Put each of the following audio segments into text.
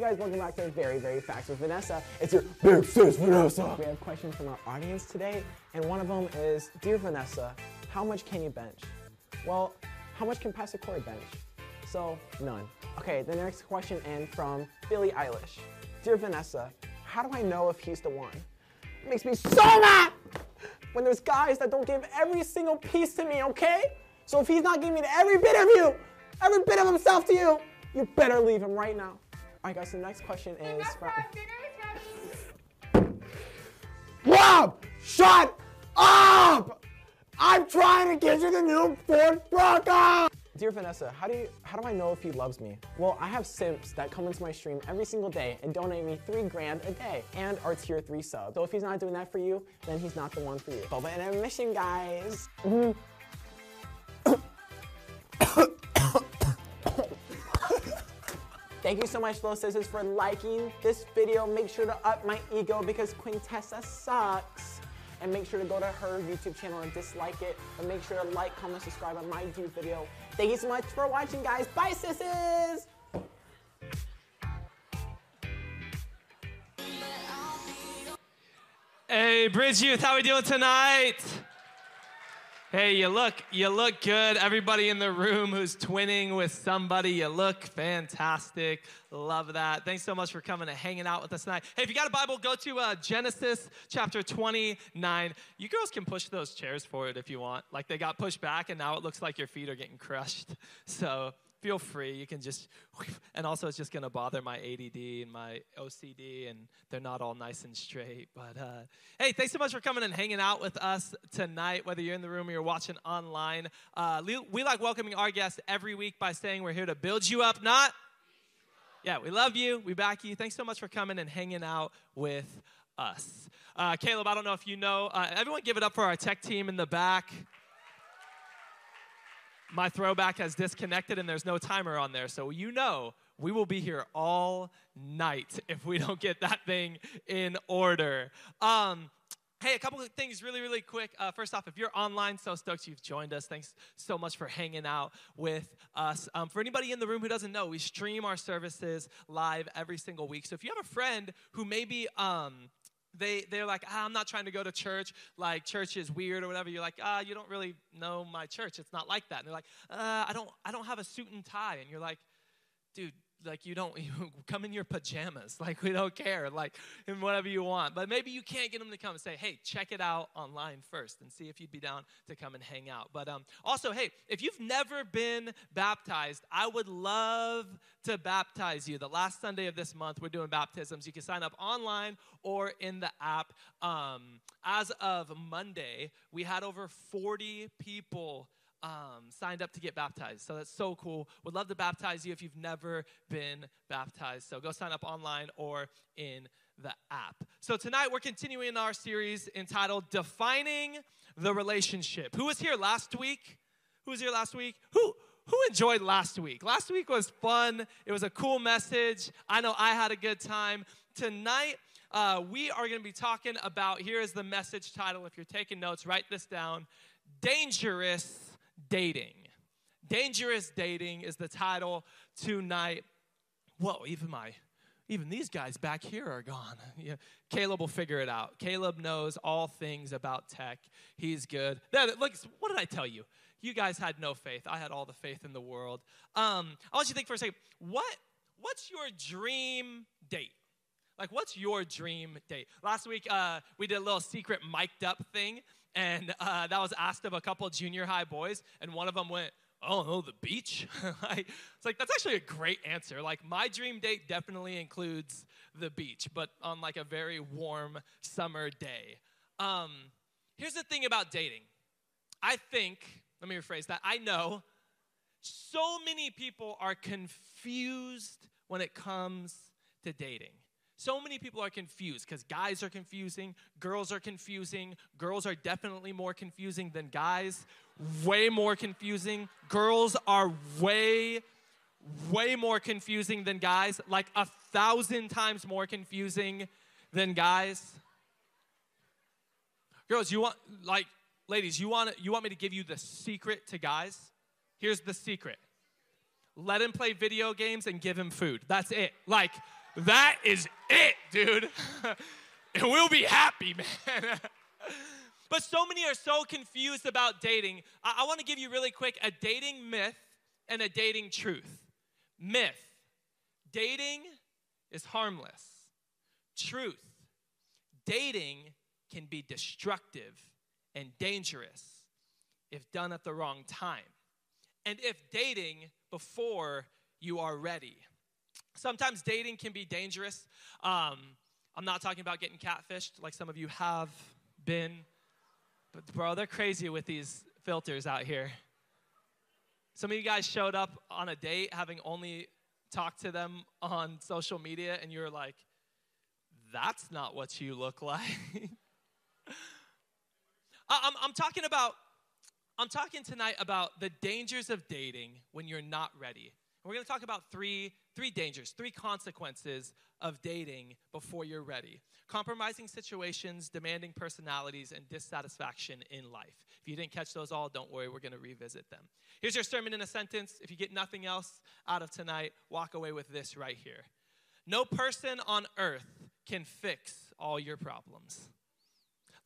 Hey guys, welcome back to Very Very Facts with Vanessa. It's your big sis Vanessa. We have questions from our audience today, and one of them is, Dear Vanessa, how much can you bench? Well, how much can Pastor Corey bench? So, none. Okay, the next question in from Billie Eilish. Dear Vanessa, how do I know if he's the one? It makes me so mad when there's guys that don't give every single piece to me, okay? So if he's not giving every bit of you, every bit of himself to you, you better leave him right now. All right, guys, So the next question is from. Rob, shut up! I'm trying to get you the new Ford Bronco! Dear Vanessa, how do you how do I know if he loves me? Well, I have simps that come into my stream every single day and donate me three grand a day and are tier three sub. So if he's not doing that for you, then he's not the one for you. Boba intermission, guys. Mhm. Thank you so much, Little Sisters, for liking this video. Make sure to up my ego because Quintessa sucks. And make sure to go to her YouTube channel and dislike it. But make sure to like, comment, subscribe on my YouTube video. Thank you so much for watching, guys. Bye, sisters! Hey, Bridge Youth, how we doing tonight? Hey, you look, you look good. Everybody in the room who's twinning with somebody, you look fantastic. Love that. Thanks so much for coming and hanging out with us tonight. Hey, if you got a Bible, go to uh, Genesis chapter 29. You girls can push those chairs forward if you want. Like they got pushed back, and now it looks like your feet are getting crushed. So feel free. You can just, and also it's just going to bother my ADD and my OCD, and they're not all nice and straight. But uh, hey, thanks so much for coming and hanging out with us tonight, whether you're in the room or you're watching online. Uh, we, like welcoming our guests every week by saying we're here to build you up, not. Yeah, we love you. We back you. Thanks so much for coming and hanging out with us. Uh, Caleb, I don't know if you know. Uh, everyone give it up for our tech team in the back my throwback has disconnected and there's no timer on there. So you know we will be here all night if we don't get that thing in order. Um, Hey, a couple of things really, really quick. Uh, first off, if you're online, so stoked you've joined us. Thanks so much for hanging out with us. Um, for anybody in the room who doesn't know, we stream our services live every single week. So if you have a friend who maybe um, they they're like ah, i'm not trying to go to church. Like church is weird or whatever. You're like ah you don't really know my church. It's not like that. And they're like uh, i don't i don't have a suit and tie. And you're like dude like you don't you come in your pajamas like we don't care like in whatever you want. But maybe you can't get them to come and say hey check it out online first and see if you'd be down to come and hang out. But um, also hey if you've never been baptized i would love to baptize you. The last sunday of this month we're doing baptisms. You can sign up online or in the app. Um, as of monday we had over 40 people um, signed up to get baptized. So that's so cool. Would love to baptize you if you've never been baptized. So go sign up online or in the app. So tonight we're continuing our series entitled Defining the Relationship. Who was here last week? Who was here last week? Who? Who enjoyed last week? Last week was fun. It was a cool message. I know I had a good time. Tonight, uh, we are going to be talking about here is the message title. If you're taking notes, write this down Dangerous dating. Dangerous dating is the title tonight. Whoa, even my even these guys back here are gone. Yeah, Caleb will figure it out. Caleb knows all things about tech. He's good. look, what did I tell you? You guys had no faith. I had all the faith in the world. Um, I want you to think for a second. What what's your dream date? Like, what's your dream date? Last week, uh, we did a little secret mic'd up thing and uh, that was asked of a couple of junior high boys, and one of them went, "Oh no, the beach." it's like that's actually a great answer. Like my dream date definitely includes the beach, but on like a very warm summer day. Um, here's the thing about dating. I think, let me rephrase that. I know so many people are confused when it comes to dating. So many people are confused because guys are confusing, girls are confusing, girls are definitely more confusing than guys, way more confusing. Girls are way, way more confusing than guys, like a thousand times more confusing than guys. Girls, you want, like, ladies, you want, you want me to give you the secret to guys? Here's the secret let him play video games and give him food. That's it. Like, that is it, dude. and we'll be happy, man. but so many are so confused about dating. I, I want to give you really quick a dating myth and a dating truth. Myth dating is harmless. Truth dating can be destructive and dangerous if done at the wrong time. And if dating before you are ready. Sometimes dating can be dangerous. Um, I'm not talking about getting catfished like some of you have been. But, bro, they're crazy with these filters out here. Some of you guys showed up on a date having only talked to them on social media, and you were like, that's not what you look like. I'm, I'm talking about, I'm talking tonight about the dangers of dating when you're not ready. We're going to talk about three, three dangers, three consequences of dating before you're ready. Compromising situations, demanding personalities, and dissatisfaction in life. If you didn't catch those all, don't worry, we're going to revisit them. Here's your sermon in a sentence. If you get nothing else out of tonight, walk away with this right here. No person on earth can fix all your problems.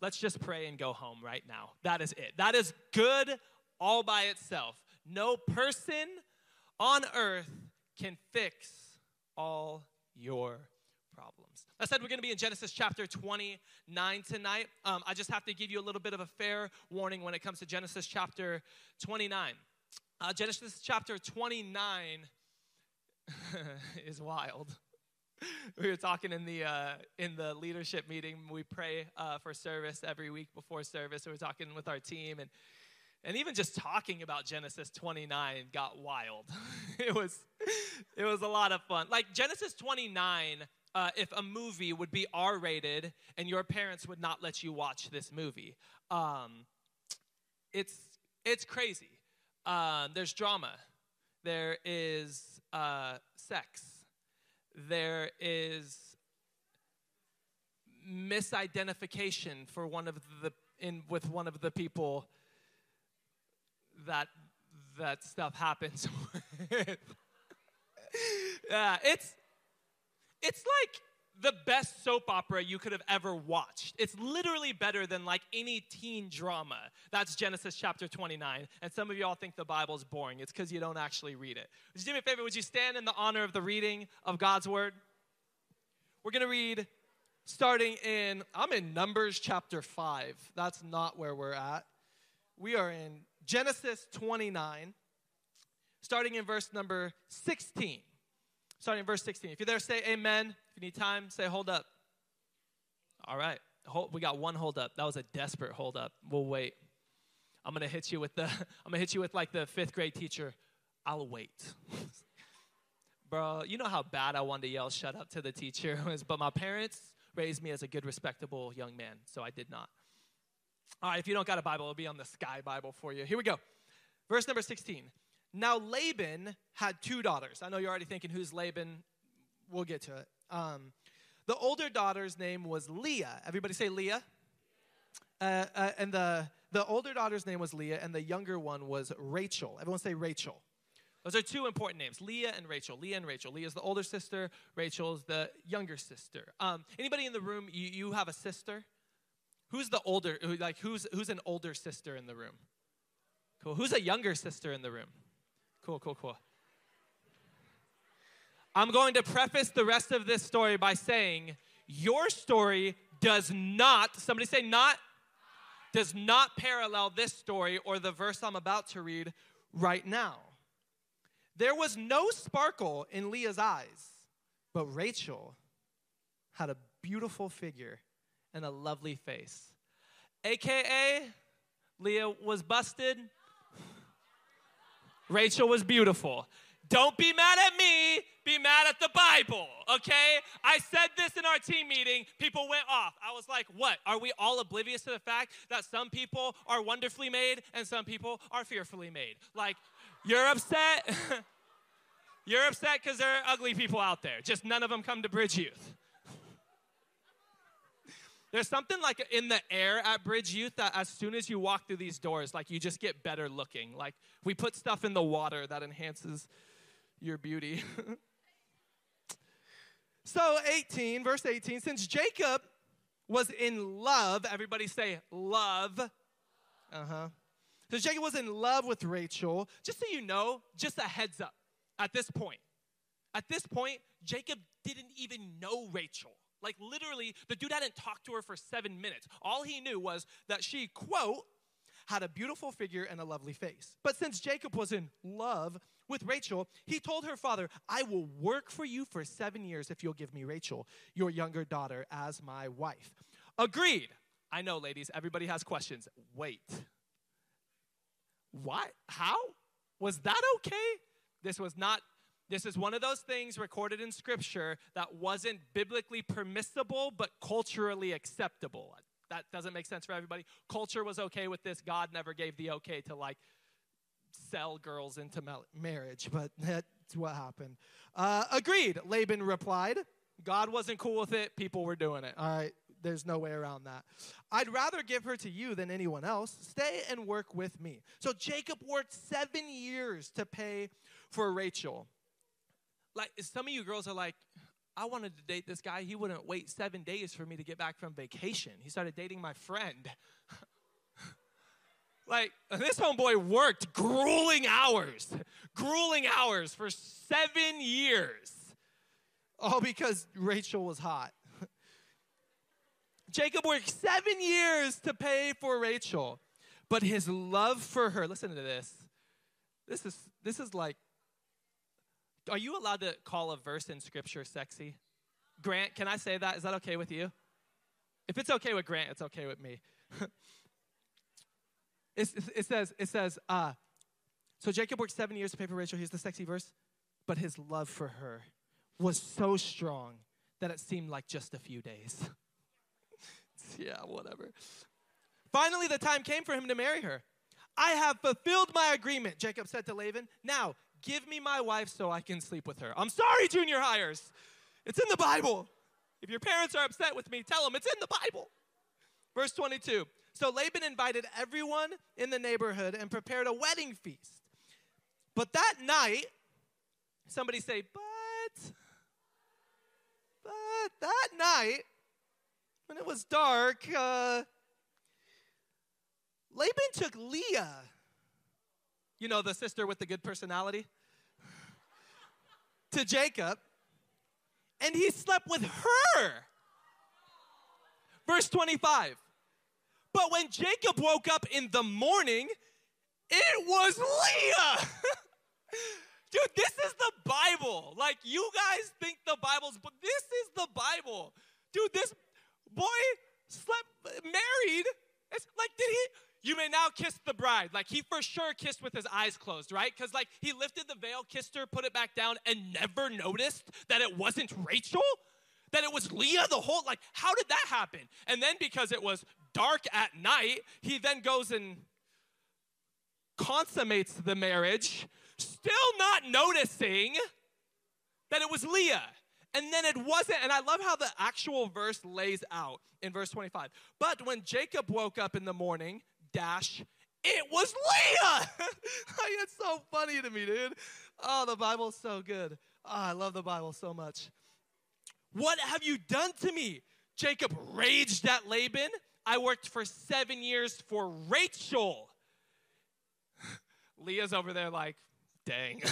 Let's just pray and go home right now. That is it. That is good all by itself. No person on earth can fix all your problems. I said we're going to be in Genesis chapter 29 tonight. Um, I just have to give you a little bit of a fair warning when it comes to Genesis chapter 29. Uh, Genesis chapter 29 is wild. we were talking in the uh, in the leadership meeting. We pray uh, for service every week before service. We were talking with our team, and and even just talking about Genesis 29 got wild. it was it was a lot of fun. Like Genesis 29, uh, if a movie would be R rated and your parents would not let you watch this movie, um, it's it's crazy. Uh, there's drama. There is uh, sex there is misidentification for one of the in with one of the people that that stuff happens with. yeah, it's it's like the best soap opera you could have ever watched. It's literally better than like any teen drama. That's Genesis chapter 29. And some of y'all think the Bible's boring. It's because you don't actually read it. Would you do me a favor? Would you stand in the honor of the reading of God's word? We're going to read starting in, I'm in Numbers chapter 5. That's not where we're at. We are in Genesis 29, starting in verse number 16 starting in verse 16. If you're there, say amen. If you need time, say hold up. All right. We got one hold up. That was a desperate hold up. We'll wait. I'm gonna hit you with the I'm gonna hit you with like the fifth grade teacher. I'll wait. Bro, you know how bad I wanted to yell shut up to the teacher but my parents raised me as a good, respectable young man, so I did not. All right, if you don't got a Bible, it'll be on the Sky Bible for you. Here we go. Verse number 16. Now, Laban had two daughters. I know you're already thinking, who's Laban? We'll get to it. Um, the older daughter's name was Leah. Everybody say Leah. Uh, uh, and the, the older daughter's name was Leah, and the younger one was Rachel. Everyone say Rachel. Those are two important names, Leah and Rachel. Leah and Rachel. Leah is the older sister. Rachel is the younger sister. Um, anybody in the room? You, you have a sister. Who's the older? Like who's who's an older sister in the room? Cool. Who's a younger sister in the room? Cool, cool, cool. I'm going to preface the rest of this story by saying your story does not, somebody say not, does not parallel this story or the verse I'm about to read right now. There was no sparkle in Leah's eyes, but Rachel had a beautiful figure and a lovely face. AKA, Leah was busted, Rachel was beautiful. Don't be mad at me, be mad at the Bible, okay? I said this in our team meeting. People went off. I was like, what? Are we all oblivious to the fact that some people are wonderfully made and some people are fearfully made? Like, you're upset? you're upset because there are ugly people out there. Just none of them come to Bridge Youth. There's something like in the air at Bridge Youth that as soon as you walk through these doors, like you just get better looking. Like we put stuff in the water that enhances your beauty. So 18, verse 18, since Jacob was in love, everybody say love. Uh-huh. So Jacob was in love with Rachel. Just so you know, just a heads up at this point. At this point, Jacob didn't even know Rachel. Like literally, the dude hadn't talked to her for seven minutes. All he knew was that she, quote, had a beautiful figure and a lovely face. But since Jacob was in love with Rachel, he told her father, I will work for you for seven years if you'll give me Rachel, your younger daughter, as my wife. Agreed. I know, ladies, everybody has questions. Wait. What? How? Was that okay? This was not this is one of those things recorded in scripture that wasn't biblically permissible but culturally acceptable. That doesn't make sense for everybody. Culture was okay with this. God never gave the okay to like sell girls into marriage, but that's what happened. Uh, agreed, Laban replied. God wasn't cool with it. People were doing it. All right, there's no way around that. I'd rather give her to you than anyone else. Stay and work with me. So Jacob worked seven years to pay for Rachel. Like some of you girls are like, I wanted to date this guy. He wouldn't wait seven days for me to get back from vacation. He started dating my friend. like, this homeboy worked grueling hours, grueling hours for seven years. All because Rachel was hot. Jacob worked seven years to pay for Rachel, but his love for her, listen to this. This is, this is like are you allowed to call a verse in scripture sexy? Grant, can I say that? Is that okay with you? If it's okay with Grant, it's okay with me. it, it, says, it says, uh, so Jacob worked seven years to pay for Rachel. Here's the sexy verse. But his love for her was so strong that it seemed like just a few days. yeah, whatever. Finally, the time came for him to marry her. I have fulfilled my agreement, Jacob said to Laban. Now, Give me my wife so I can sleep with her. I'm sorry, junior hires. It's in the Bible. If your parents are upset with me, tell them it's in the Bible. Verse 22. So Laban invited everyone in the neighborhood and prepared a wedding feast. But that night, somebody say, but, but that night, when it was dark, uh, Laban took Leah you know, the sister with the good personality, to Jacob, and he slept with her. Verse 25. But when Jacob woke up in the morning, it was Leah. Dude, this is the Bible. Like, you guys think the Bible's, but this is the Bible. Dude, this boy slept, married. It's like, did he, you may now kiss the bride. Like he for sure kissed with his eyes closed, right? Because like he lifted the veil, kissed her, put it back down, and never noticed that it wasn't Rachel, that it was Leah the whole. Like, how did that happen? And then because it was dark at night, he then goes and consummates the marriage, still not noticing that it was Leah. And then it wasn't, and I love how the actual verse lays out in verse 25. But when Jacob woke up in the morning, dash, it was Leah. it's so funny to me, dude. Oh, the Bible's so good. Oh, I love the Bible so much. What have you done to me? Jacob raged at Laban. I worked for seven years for Rachel. Leah's over there like, dang.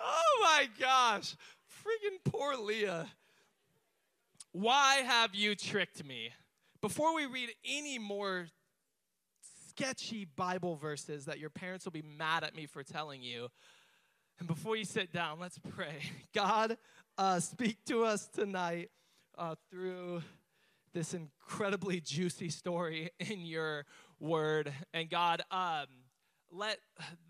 oh my gosh. Freaking poor Leah. Why have you tricked me? Before we read any more sketchy Bible verses that your parents will be mad at me for telling you, and before you sit down, let's pray. God, uh, speak to us tonight uh, through this incredibly juicy story in your word. And God, um, let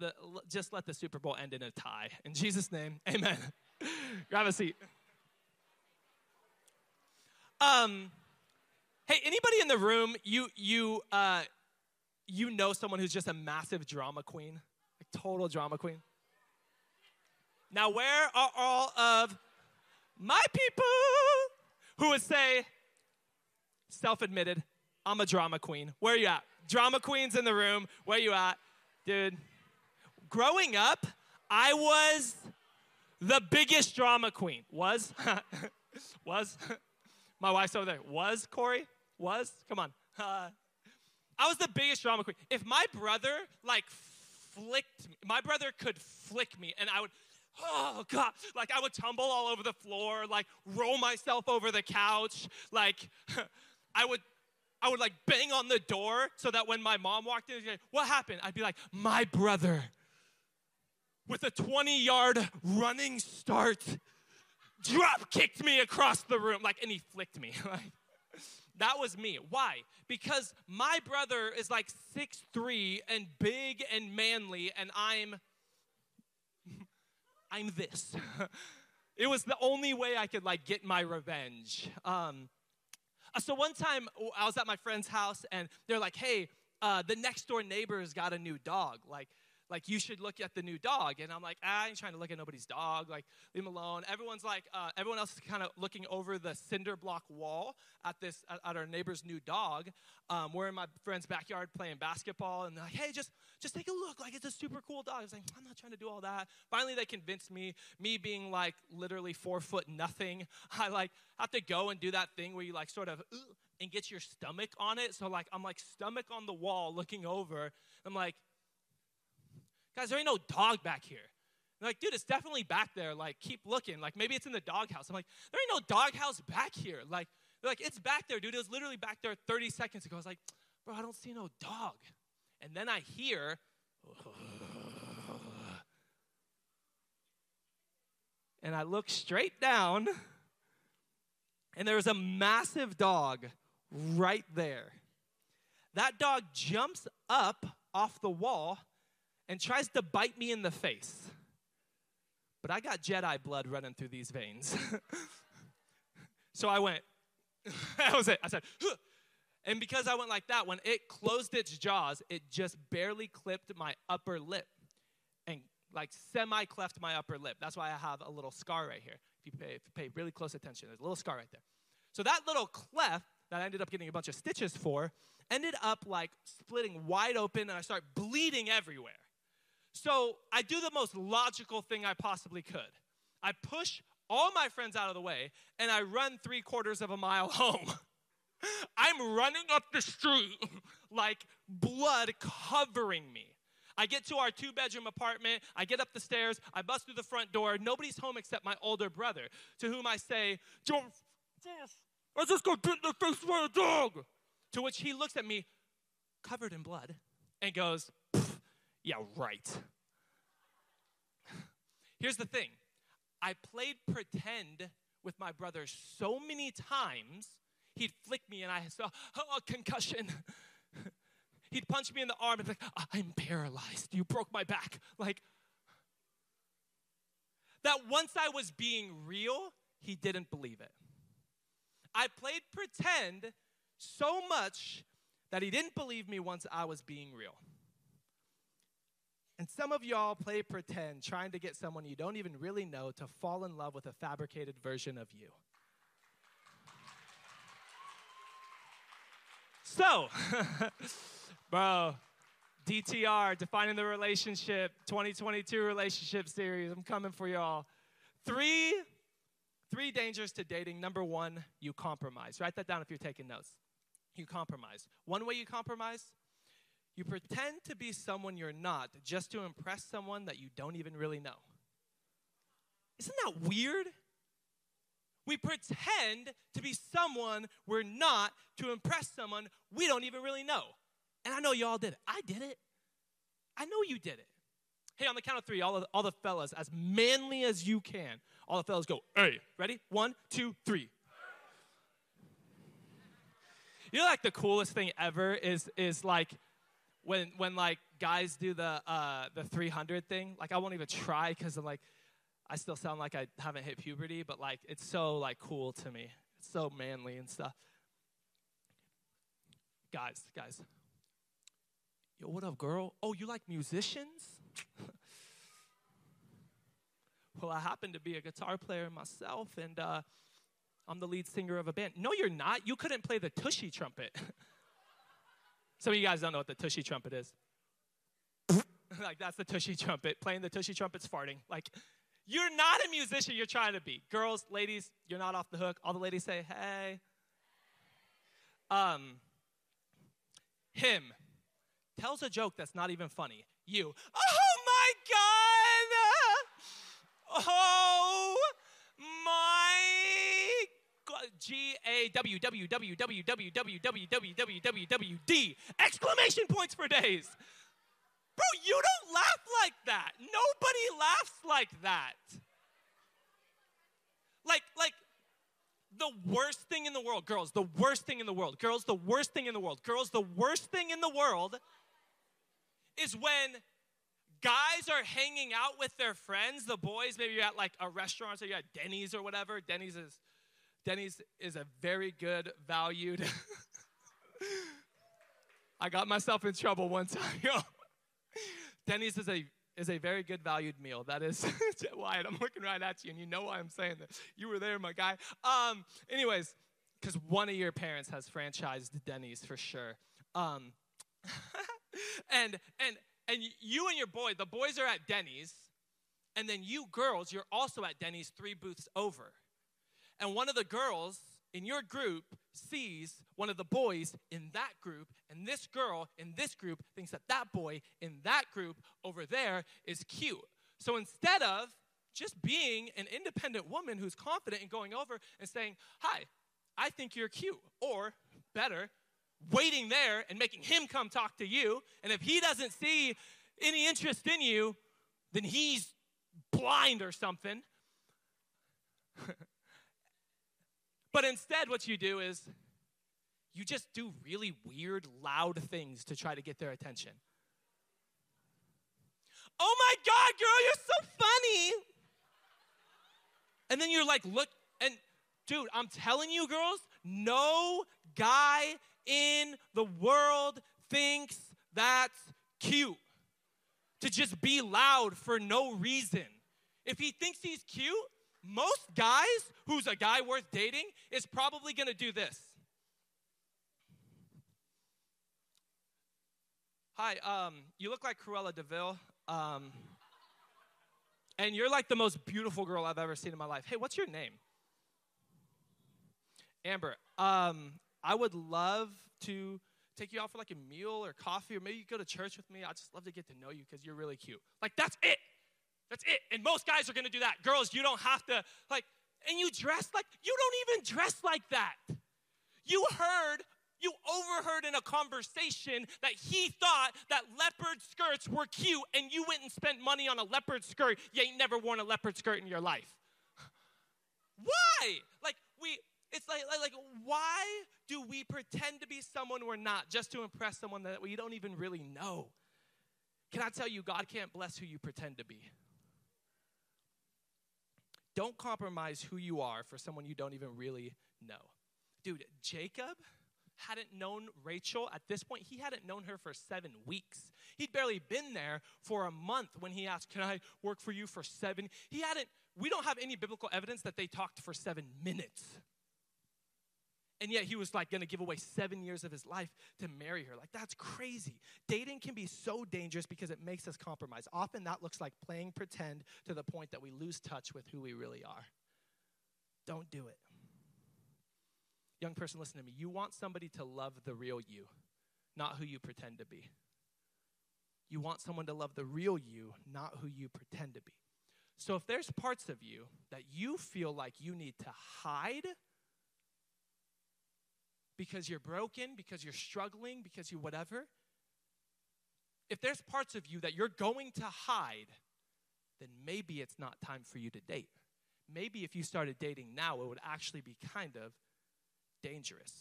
the just let the Super Bowl end in a tie. In Jesus' name, Amen. Grab a seat. Um. Hey, anybody in the room, you you uh, you know someone who's just a massive drama queen, like total drama queen? Now, where are all of my people who would say, self-admitted, I'm a drama queen? Where are you at? Drama queens in the room. Where you at, dude? Growing up, I was the biggest drama queen. Was? was? My wife's over there. Was, Corey? Was? Come on. Uh, I was the biggest drama queen. If my brother, like, flicked me, my brother could flick me, and I would, oh God, like, I would tumble all over the floor, like, roll myself over the couch, like, I would I would like bang on the door so that when my mom walked in, say, what happened? I'd be like, my brother, with a 20 yard running start, drop kicked me across the room. Like, and he flicked me. that was me. Why? Because my brother is like six three and big and manly, and I'm, I'm this. it was the only way I could like get my revenge. Um, uh, so one time I was at my friend's house and they're like, hey, uh, the next door neighbor's got a new dog. Like, like you should look at the new dog. And i'm like ah, i ain't trying to look at nobody's dog. Like leave him alone. Everyone's like uh, everyone else is kind of looking over the cinder block wall at this at, at our neighbor's new dog. Um, we're in my friend's backyard playing basketball. And they're like hey just just take a look. Like it's a super cool dog. I was like i'm not trying to do all that. Finally they convinced me me being like literally four foot nothing i like have to go and do that thing where you like sort of and get your stomach on it. So like i'm like stomach on the wall looking over. I'm like Guys, there ain't no dog back here. They're like, dude, it's definitely back there. Like, keep looking. Like, maybe it's in the doghouse. I'm like, there ain't no doghouse back here. Like, they're like, it's back there, dude. It was literally back there 30 seconds ago. I was like, bro, I don't see no dog. And then I hear, and I look straight down, and there's a massive dog right there. That dog jumps up off the wall and tries to bite me in the face. But I got Jedi blood running through these veins. so I went, that was it. I said, huh. and because I went like that, when it closed its jaws, it just barely clipped my upper lip and like semi cleft my upper lip. That's why I have a little scar right here. If you, pay, if you pay really close attention, there's a little scar right there. So that little cleft that I ended up getting a bunch of stitches for ended up like splitting wide open and I start bleeding everywhere. So I do the most logical thing I possibly could. I push all my friends out of the way and I run three quarters of a mile home. I'm running up the street like blood covering me. I get to our two bedroom apartment. I get up the stairs. I bust through the front door. Nobody's home except my older brother, to whom I say, I just got bit in the face by a dog. To which he looks at me, covered in blood, and goes, yeah, right. Here's the thing I played pretend with my brother so many times, he'd flick me and I saw, oh, concussion. he'd punch me in the arm and be like, I'm paralyzed. You broke my back. Like, that once I was being real, he didn't believe it. I played pretend so much that he didn't believe me once I was being real. And some of y'all play pretend trying to get someone you don't even really know to fall in love with a fabricated version of you. So, bro, DTR, Defining the Relationship 2022 Relationship Series. I'm coming for y'all. Three, three dangers to dating. Number one, you compromise. Write that down if you're taking notes. You compromise. One way you compromise, you pretend to be someone you're not just to impress someone that you don't even really know. Isn't that weird? We pretend to be someone we're not to impress someone we don't even really know. And I know y'all did it. I did it. I know you did it. Hey, on the count of three, all, of, all the fellas, as manly as you can, all the fellas go, hey, ready? One, two, three. You know, like the coolest thing ever is, is like when when like guys do the uh, the 300 thing, like I won't even try because I'm like I still sound like I haven't hit puberty, but like it's so like cool to me. It's so manly and stuff. Guys, guys. Yo, what up, girl? Oh, you like musicians? well, I happen to be a guitar player myself, and uh, I'm the lead singer of a band. No, you're not. You couldn't play the tushy trumpet. Some of you guys don't know what the tushy trumpet is. like that's the tushy trumpet. Playing the tushy trumpet's farting. Like You're not a musician, you're trying to be. Girls, ladies, you're not off the hook. All the ladies say, hey. Um, him tells a joke that's not even funny. You, oh my God! Oh my God! G A W W W W W W W W W W W D! Exclamation points for days. Bro, you don't laugh like that. Nobody laughs like that. Like, like, the worst thing in the world, girls, the worst thing in the world, girls, the worst thing in the world, girls, the worst thing in the world is when guys are hanging out with their friends, the boys, maybe you're at like a restaurant, so you're at Denny's or whatever. Denny's is Denny's is a very good valued. I got myself in trouble one time. Denny's is a is a very good valued meal. That is Wyatt. I'm looking right at you, and you know why I'm saying that. You were there, my guy. Um, anyways, because one of your parents has franchised Denny's for sure. Um, and and and you and your boy, the boys are at Denny's, and then you girls, you're also at Denny's three booths over. And one of the girls in your group sees one of the boys in that group, and this girl in this group thinks that that boy in that group over there is cute. So instead of just being an independent woman who's confident in going over and saying, Hi, I think you're cute, or better, waiting there and making him come talk to you, and if he doesn't see any interest in you, then he's blind or something. But instead, what you do is you just do really weird, loud things to try to get their attention. Oh my God, girl, you're so funny. And then you're like, look, and dude, I'm telling you, girls, no guy in the world thinks that's cute to just be loud for no reason. If he thinks he's cute, most guys who's a guy worth dating is probably going to do this. Hi, um, you look like Cruella de Vil. Um, and you're like the most beautiful girl I've ever seen in my life. Hey, what's your name? Amber. Um, I would love to take you out for like a meal or coffee, or maybe you go to church with me. I'd just love to get to know you because you're really cute. Like, that's it. That's it. And most guys are gonna do that. Girls, you don't have to, like, and you dress like, you don't even dress like that. You heard, you overheard in a conversation that he thought that leopard skirts were cute and you went and spent money on a leopard skirt. You ain't never worn a leopard skirt in your life. Why? Like, we, it's like, like, like, why do we pretend to be someone we're not just to impress someone that we don't even really know? Can I tell you, God can't bless who you pretend to be? Don't compromise who you are for someone you don't even really know. Dude, Jacob hadn't known Rachel at this point. He hadn't known her for seven weeks. He'd barely been there for a month when he asked, Can I work for you for seven? He hadn't, we don't have any biblical evidence that they talked for seven minutes. And yet he was like going to give away seven years of his life to marry her. Like, that's crazy. Dating can be so dangerous because it makes us compromise. Often that looks like playing pretend to the point that we lose touch with who we really are. Don't do it. Young person, listen to me. You want somebody to love the real you, not who you pretend to be. You want someone to love the real you, not who you pretend to be. So if there's parts of you that you feel like you need to hide, because you're broken, because you're struggling, because you whatever, if there's parts of you that you're going to hide, then maybe it's not time for you to date. Maybe if you started dating now, it would actually be kind of dangerous.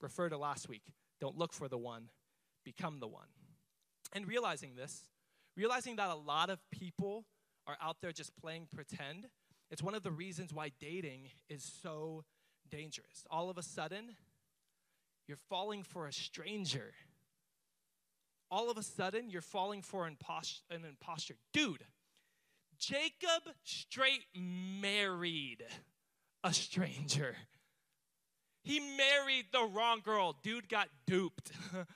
Refer to last week. Don't look for the one, become the one. And realizing this, realizing that a lot of people are out there just playing pretend, it's one of the reasons why dating is so dangerous. All of a sudden, you're falling for a stranger. All of a sudden, you're falling for an impostor. Dude, Jacob straight married a stranger. He married the wrong girl. Dude got duped. it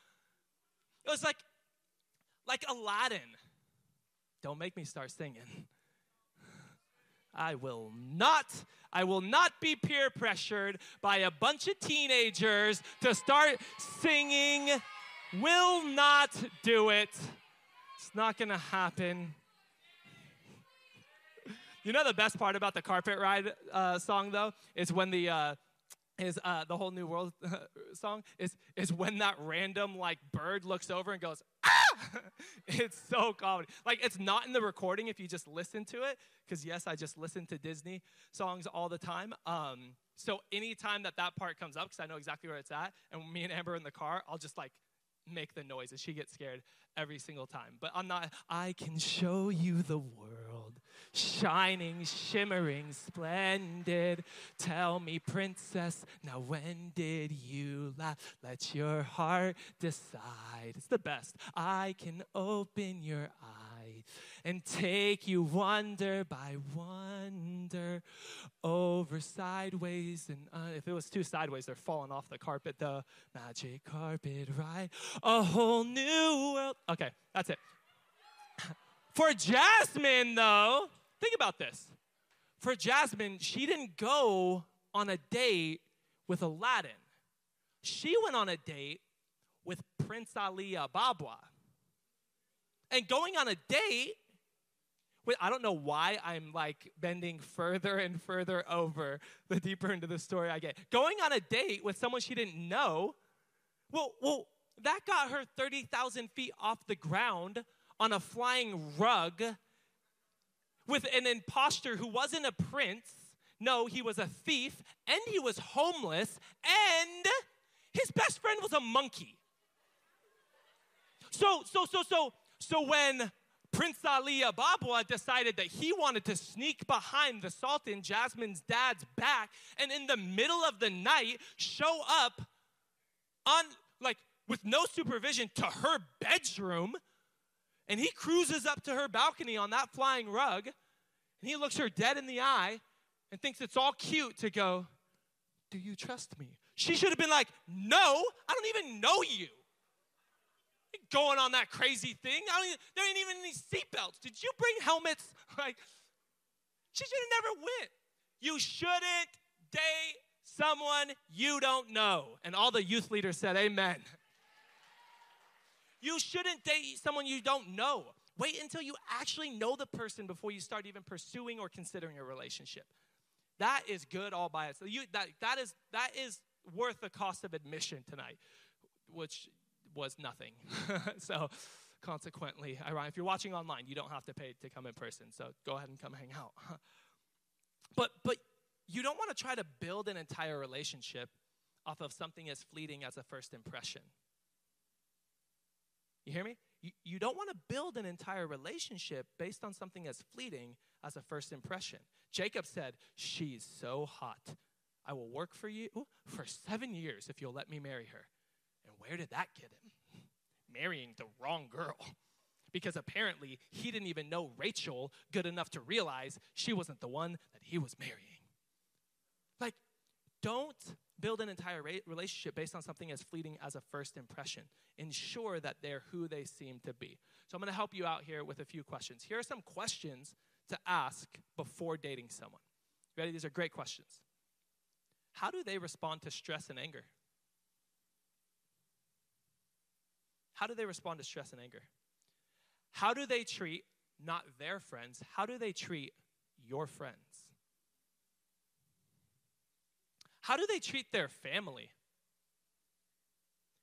was like like Aladdin. Don't make me start singing. I will not. I will not be peer pressured by a bunch of teenagers to start singing. Will not do it. It's not going to happen. You know the best part about the carpet ride uh, song though is when the uh, is uh, the whole new world song is is when that random like bird looks over and goes ah. it's so comedy. Like it's not in the recording if you just listen to it because yes, I just listen to Disney songs all the time. Um, so anytime that that part comes up, because I know exactly where it's at, and me and Amber in the car, I'll just like make the noises. she gets scared every single time. But I'm not. I can show you the world shining, shimmering, splendid. Tell me, princess, now when did you laugh? Let your heart decide. It's the best. I can open your eyes and take you wonder by wonder over sideways and uh, if it was too sideways they're falling off the carpet the magic carpet ride a whole new world okay that's it for jasmine though Think about this. For Jasmine, she didn't go on a date with Aladdin. She went on a date with Prince Ali Ababwa And going on a date I don't know why I'm like bending further and further over the deeper into the story I get. Going on a date with someone she didn't know, well, well, that got her 30,000 feet off the ground on a flying rug with an impostor who wasn't a prince. No, he was a thief and he was homeless and his best friend was a monkey. So, so, so, so, so when Prince Ali Ababwa decided that he wanted to sneak behind the Sultan, Jasmine's dad's back, and in the middle of the night show up on, like, with no supervision to her bedroom and he cruises up to her balcony on that flying rug, and he looks her dead in the eye and thinks it's all cute to go, Do you trust me? She should have been like, No, I don't even know you. Going on that crazy thing. I don't even, there ain't even any seatbelts. Did you bring helmets? Like, she should have never went. You shouldn't date someone you don't know. And all the youth leaders said, Amen. You shouldn't date someone you don't know. Wait until you actually know the person before you start even pursuing or considering a relationship. That is good all by itself. You, that, that, is, that is worth the cost of admission tonight, which was nothing. so, consequently, if you're watching online, you don't have to pay to come in person. So, go ahead and come hang out. but, but you don't want to try to build an entire relationship off of something as fleeting as a first impression. You hear me? You, you don't want to build an entire relationship based on something as fleeting as a first impression. Jacob said, She's so hot. I will work for you for seven years if you'll let me marry her. Where did that get him? Marrying the wrong girl. Because apparently he didn't even know Rachel good enough to realize she wasn't the one that he was marrying. Like, don't build an entire relationship based on something as fleeting as a first impression. Ensure that they're who they seem to be. So I'm going to help you out here with a few questions. Here are some questions to ask before dating someone. Ready? These are great questions. How do they respond to stress and anger? How do they respond to stress and anger? How do they treat not their friends? How do they treat your friends? How do they treat their family?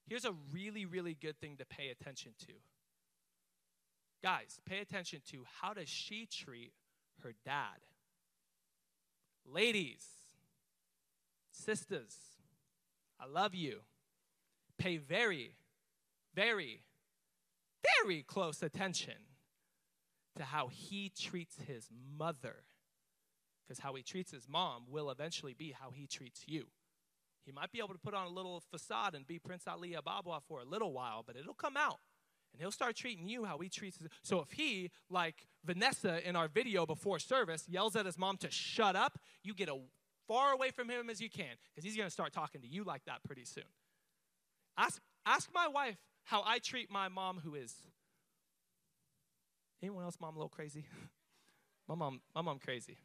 Here's a really, really good thing to pay attention to. Guys, pay attention to how does she treat her dad? Ladies, sisters, I love you. Pay very, very, very close attention to how he treats his mother because how he treats his mom will eventually be how he treats you. He might be able to put on a little facade and be Prince Ali Ababwa for a little while, but it'll come out. And he'll start treating you how he treats his. So if he, like Vanessa in our video before service, yells at his mom to shut up, you get as far away from him as you can because he's going to start talking to you like that pretty soon. Ask, ask my wife how I treat my mom who is. Anyone else mom a little crazy? my mom, my mom crazy.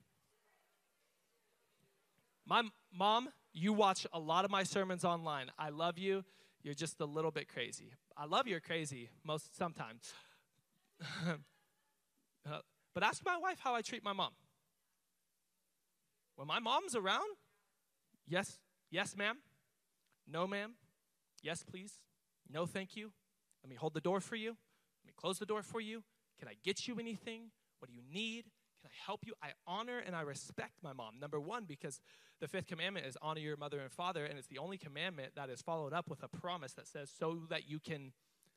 My mom, you watch a lot of my sermons online. I love you. You're just a little bit crazy. I love you're crazy most sometimes. Uh, but ask my wife how I treat my mom. When my mom's around, yes, yes, ma'am. No, ma'am. Yes, please. No, thank you. Let me hold the door for you. Let me close the door for you. Can I get you anything? What do you need? Can I help you? I honor and I respect my mom. Number one, because the fifth commandment is honor your mother and father, and it's the only commandment that is followed up with a promise that says, so that you can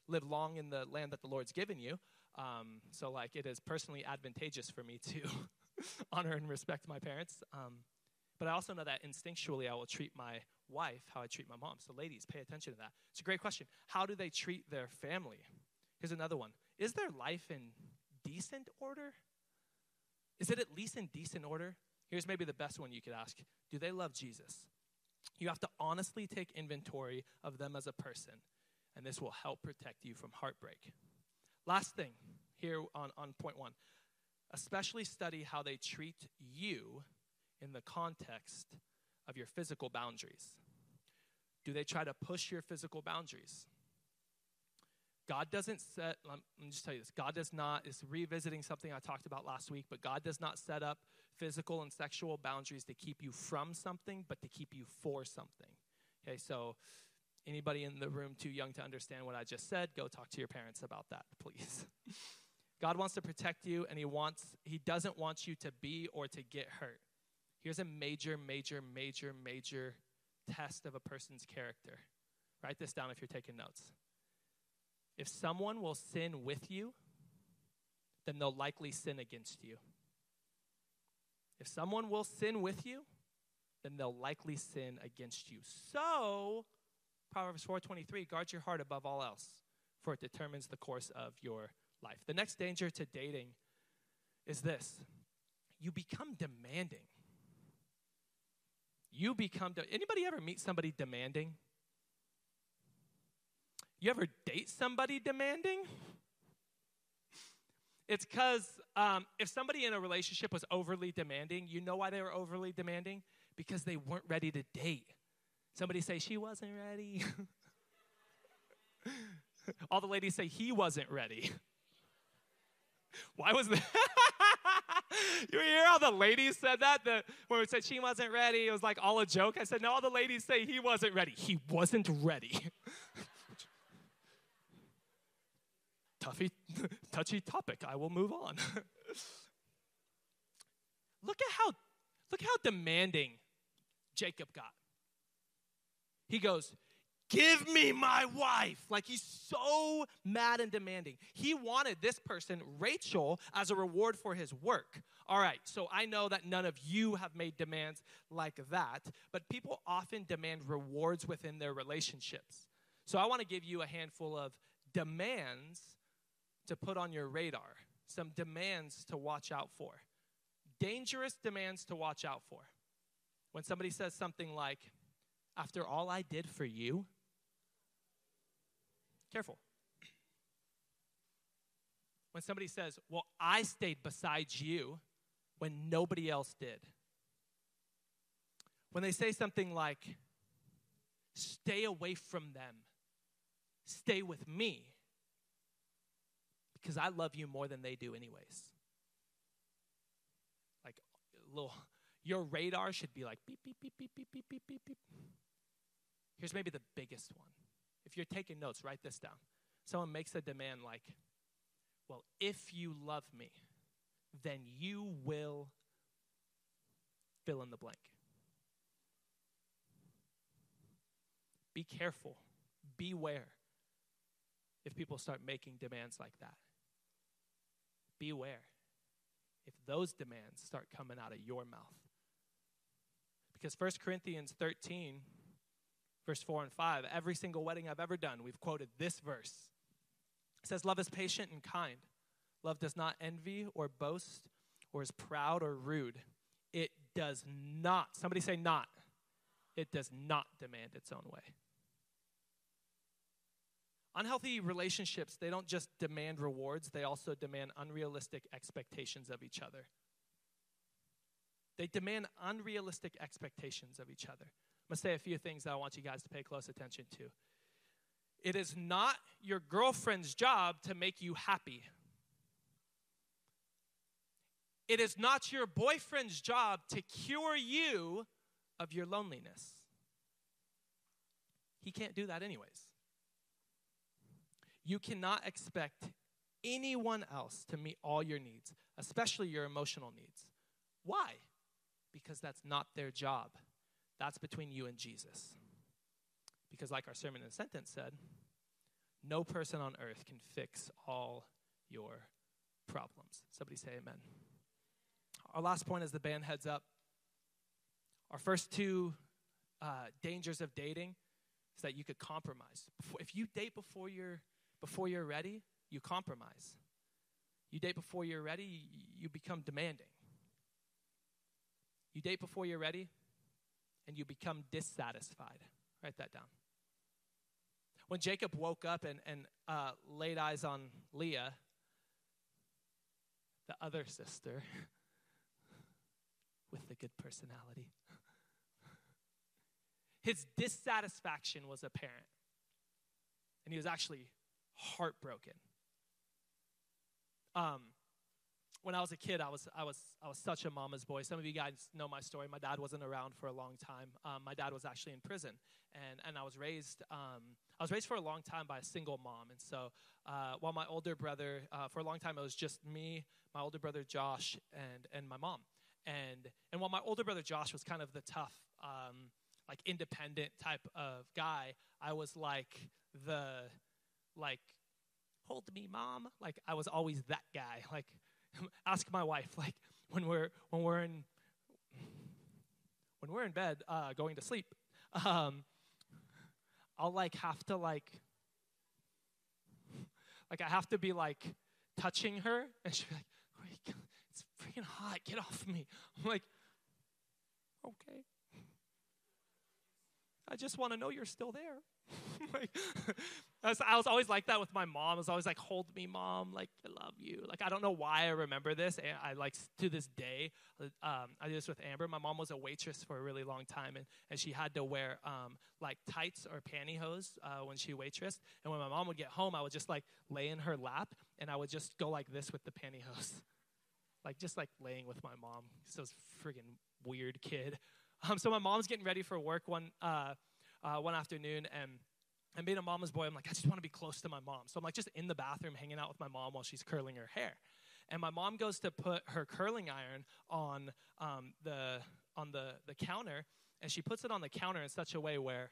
live long in the land that the Lord's given you. Um, so, like, it is personally advantageous for me to honor and respect my parents. Um, but I also know that instinctually I will treat my wife how I treat my mom. So, ladies, pay attention to that. It's a great question. How do they treat their family? Here's another one Is their life in decent order? Is it at least in decent order? Here's maybe the best one you could ask Do they love Jesus? You have to honestly take inventory of them as a person, and this will help protect you from heartbreak. Last thing here on, on point one especially study how they treat you in the context of your physical boundaries. Do they try to push your physical boundaries? God doesn't set, let me just tell you this God does not, is revisiting something I talked about last week, but God does not set up physical and sexual boundaries to keep you from something, but to keep you for something. Okay, so anybody in the room too young to understand what I just said, go talk to your parents about that, please. God wants to protect you and he wants he doesn't want you to be or to get hurt. Here's a major major major major test of a person's character. Write this down if you're taking notes. If someone will sin with you, then they'll likely sin against you. If someone will sin with you, then they'll likely sin against you. So, Proverbs 4:23, guard your heart above all else, for it determines the course of your life. The next danger to dating is this. You become demanding. You become de- anybody ever meet somebody demanding? You ever date somebody demanding? It's because um, if somebody in a relationship was overly demanding, you know why they were overly demanding? Because they weren't ready to date. Somebody say, she wasn't ready. All the ladies say, he wasn't ready. Why was that? you hear how the ladies said that? The, when we said she wasn't ready, it was like all a joke. I said, no, all the ladies say he wasn't ready. He wasn't ready. Toughy, touchy topic. I will move on. look at how look how demanding Jacob got. He goes, Give me my wife. Like he's so mad and demanding. He wanted this person, Rachel, as a reward for his work. All right, so I know that none of you have made demands like that, but people often demand rewards within their relationships. So I want to give you a handful of demands to put on your radar, some demands to watch out for, dangerous demands to watch out for. When somebody says something like, after all I did for you, Careful. When somebody says, Well, I stayed beside you when nobody else did. When they say something like, Stay away from them, stay with me, because I love you more than they do, anyways. Like, little, your radar should be like beep, beep, beep, beep, beep, beep, beep, beep. Here's maybe the biggest one if you're taking notes, write this down. Someone makes a demand like, well, if you love me, then you will fill in the blank. Be careful, beware if people start making demands like that. Beware if those demands start coming out of your mouth. Because 1 Corinthians 13 verse 4 and 5. Every single wedding I've ever done, we've quoted this verse. It says, Love is patient and kind. Love does not envy or boast or is proud or rude. It does not, somebody say not. It does not demand its own way. Unhealthy relationships, they don't just demand rewards, they also demand unrealistic expectations of each other. They demand unrealistic expectations of each other. I'm going to say a few things that I want you guys to pay close attention to. It is not your girlfriend's job to make you happy. It is not your boyfriend's job to cure you of your loneliness. He can't do that, anyways. You cannot expect anyone else to meet all your needs, especially your emotional needs. Why? Because that's not their job. That's between you and Jesus. Because, like our sermon in sentence said, no person on earth can fix all your problems. Somebody say amen. Our last point as the band heads up. Our first two uh, dangers of dating is that you could compromise. If you date before you're, before you're ready, you compromise. You date before you're ready, you become demanding. You date before you're ready, and you become dissatisfied. Write that down. When Jacob woke up and, and uh, laid eyes on Leah, the other sister with the good personality, his dissatisfaction was apparent. And he was actually heartbroken. Um, when I was a kid, I was, I, was, I was such a mama's boy. Some of you guys know my story. My dad wasn't around for a long time. Um, my dad was actually in prison, and, and I was raised. Um, I was raised for a long time by a single mom, and so uh, while my older brother, uh, for a long time, it was just me, my older brother Josh, and and my mom. And and while my older brother Josh was kind of the tough, um, like independent type of guy, I was like the like hold me mom like i was always that guy like ask my wife like when we're when we're in when we're in bed uh, going to sleep um, i'll like have to like like i have to be like touching her and she'll be like it's freaking hot. Get off me. I'm like okay i just want to know you're still there like, I, was, I was always like that with my mom. I was always like, "Hold me, mom. Like, I love you." Like, I don't know why I remember this. And I like to this day. Um, I did this with Amber. My mom was a waitress for a really long time, and, and she had to wear um, like tights or pantyhose uh, when she waitressed. And when my mom would get home, I would just like lay in her lap, and I would just go like this with the pantyhose, like just like laying with my mom. So friggin' weird kid. Um, so my mom's getting ready for work one. Uh, uh, one afternoon, and and being a mama's boy, I'm like, I just want to be close to my mom. So I'm like just in the bathroom hanging out with my mom while she's curling her hair. And my mom goes to put her curling iron on um, the on the, the counter, and she puts it on the counter in such a way where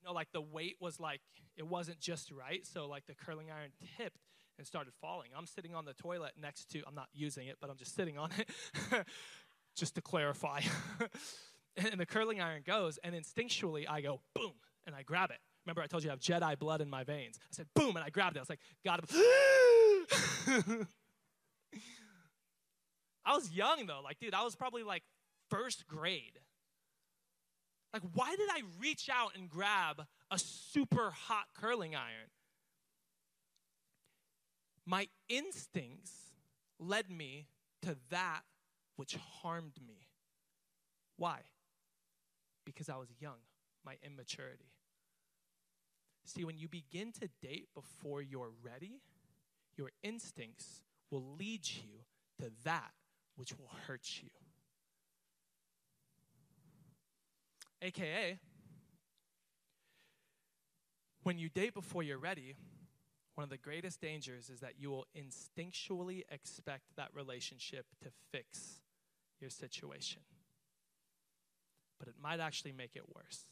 you know, like the weight was like it wasn't just right. So like the curling iron tipped and started falling. I'm sitting on the toilet next to. I'm not using it, but I'm just sitting on it, just to clarify. and the curling iron goes, and instinctually I go, boom, and I grab it. Remember, I told you I have Jedi blood in my veins. I said, boom, and I grabbed it. I was like, it. I was young though. Like, dude, I was probably like first grade. Like, why did I reach out and grab a super hot curling iron? My instincts led me to that which harmed me. Why? because I was young, my immaturity. See, when you begin to date before you're ready, your instincts will lead you to that which will hurt you. AKA, when you date before you're ready, one of the greatest dangers is that you will instinctually expect that relationship to fix your situation but it might actually make it worse.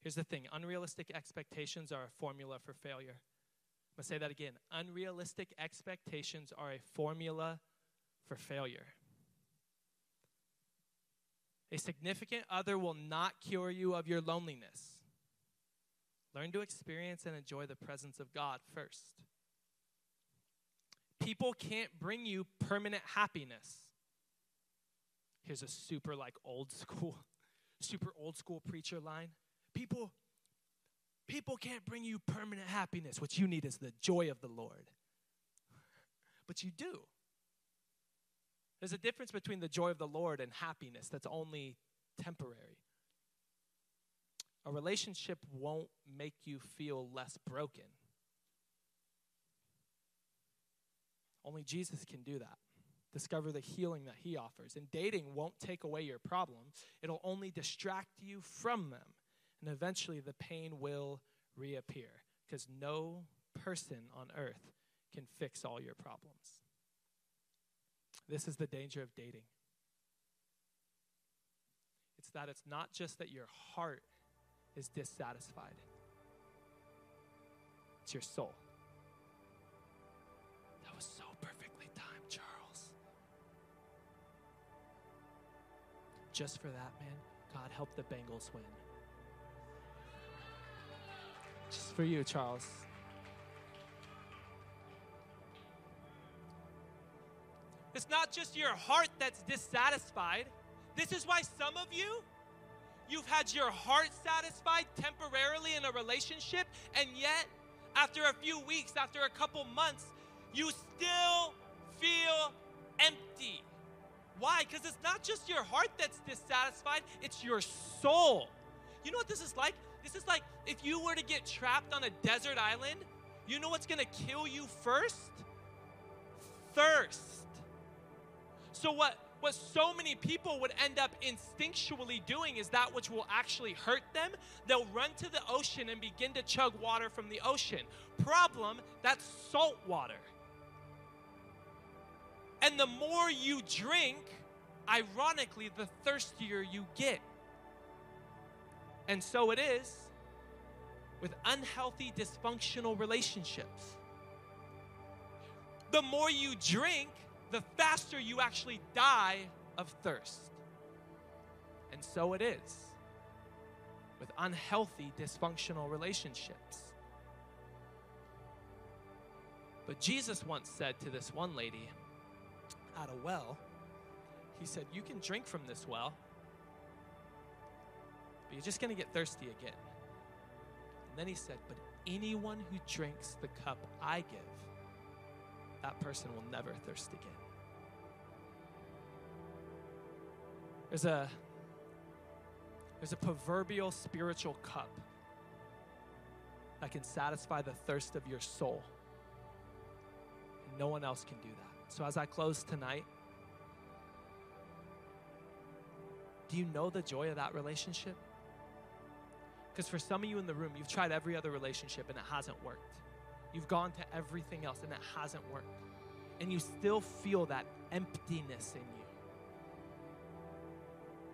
Here's the thing unrealistic expectations are a formula for failure. I'm going to say that again. Unrealistic expectations are a formula for failure. A significant other will not cure you of your loneliness. Learn to experience and enjoy the presence of God first. People can't bring you permanent happiness. Here's a super like old school, super old school preacher line. People, people can't bring you permanent happiness. What you need is the joy of the Lord. But you do. There's a difference between the joy of the Lord and happiness that's only temporary. A relationship won't make you feel less broken. Only Jesus can do that. Discover the healing that he offers. And dating won't take away your problems, it'll only distract you from them. And eventually the pain will reappear because no person on earth can fix all your problems. This is the danger of dating. It's that it's not just that your heart is dissatisfied, it's your soul. That was so Just for that, man, God help the Bengals win. Just for you, Charles. It's not just your heart that's dissatisfied. This is why some of you, you've had your heart satisfied temporarily in a relationship, and yet, after a few weeks, after a couple months, you still feel empty. Why? Because it's not just your heart that's dissatisfied, it's your soul. You know what this is like? This is like if you were to get trapped on a desert island, you know what's gonna kill you first? Thirst. So, what, what so many people would end up instinctually doing is that which will actually hurt them. They'll run to the ocean and begin to chug water from the ocean. Problem, that's salt water. And the more you drink, ironically, the thirstier you get. And so it is with unhealthy, dysfunctional relationships. The more you drink, the faster you actually die of thirst. And so it is with unhealthy, dysfunctional relationships. But Jesus once said to this one lady at a well, He said, You can drink from this well, but you're just going to get thirsty again. And then He said, But anyone who drinks the cup I give, that person will never thirst again. There's a there's a proverbial spiritual cup that can satisfy the thirst of your soul. And no one else can do that. So as I close tonight, do you know the joy of that relationship? Because for some of you in the room, you've tried every other relationship and it hasn't worked. You've gone to everything else and it hasn't worked. And you still feel that emptiness in you.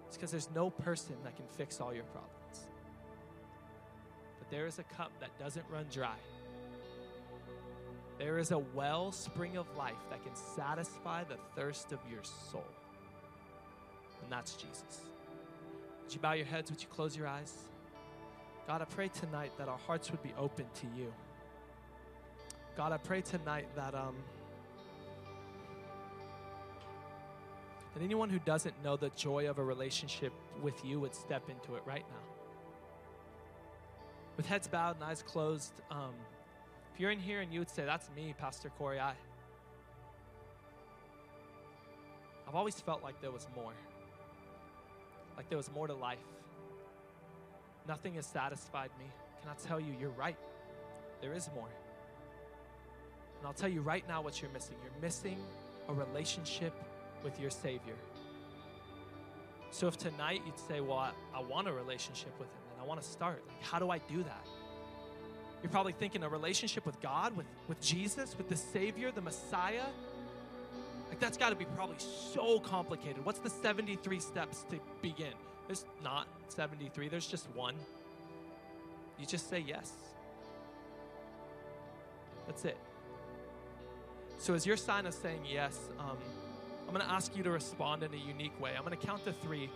It's because there's no person that can fix all your problems. But there is a cup that doesn't run dry. There is a wellspring of life that can satisfy the thirst of your soul. And that's Jesus. Would you bow your heads? Would you close your eyes? God, I pray tonight that our hearts would be open to you. God, I pray tonight that um, that anyone who doesn't know the joy of a relationship with you would step into it right now. With heads bowed and eyes closed, um, if you're in here and you would say, That's me, Pastor Corey, I. I've always felt like there was more, like there was more to life. Nothing has satisfied me. Can I tell you, you're right. There is more. And I'll tell you right now what you're missing. You're missing a relationship with your Savior. So if tonight you'd say, Well, I, I want a relationship with Him and I want to start, like, how do I do that? You're probably thinking a relationship with God, with, with Jesus, with the Savior, the Messiah. Like, that's got to be probably so complicated. What's the 73 steps to begin? There's not 73, there's just one. You just say yes. That's it. So, as your sign of saying yes, um, I'm going to ask you to respond in a unique way. I'm going to count to three.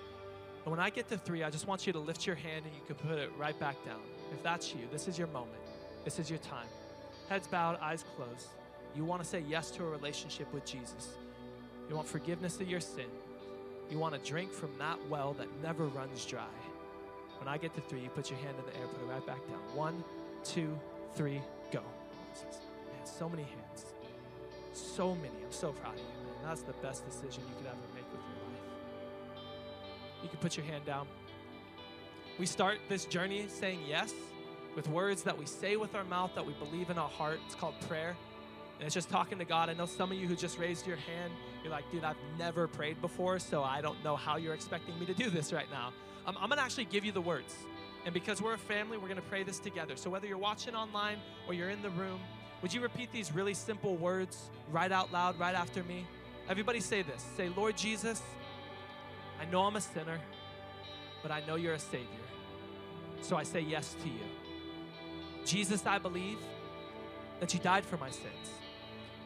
And when I get to three, I just want you to lift your hand and you can put it right back down. If that's you, this is your moment. This is your time. Heads bowed, eyes closed. You want to say yes to a relationship with Jesus. You want forgiveness of your sin. You want to drink from that well that never runs dry. When I get to three, you put your hand in the air, put it right back down. One, two, three, go. Man, so many hands. So many. I'm so proud of you, man. That's the best decision you could ever make with your life. You can put your hand down. We start this journey saying yes with words that we say with our mouth that we believe in our heart. It's called prayer. And it's just talking to God. I know some of you who just raised your hand, you're like, dude, I've never prayed before, so I don't know how you're expecting me to do this right now. I'm going to actually give you the words. And because we're a family, we're going to pray this together. So whether you're watching online or you're in the room, would you repeat these really simple words right out loud, right after me? Everybody say this Say, Lord Jesus, I know I'm a sinner, but I know you're a Savior. So I say yes to you. Jesus, I believe that you died for my sins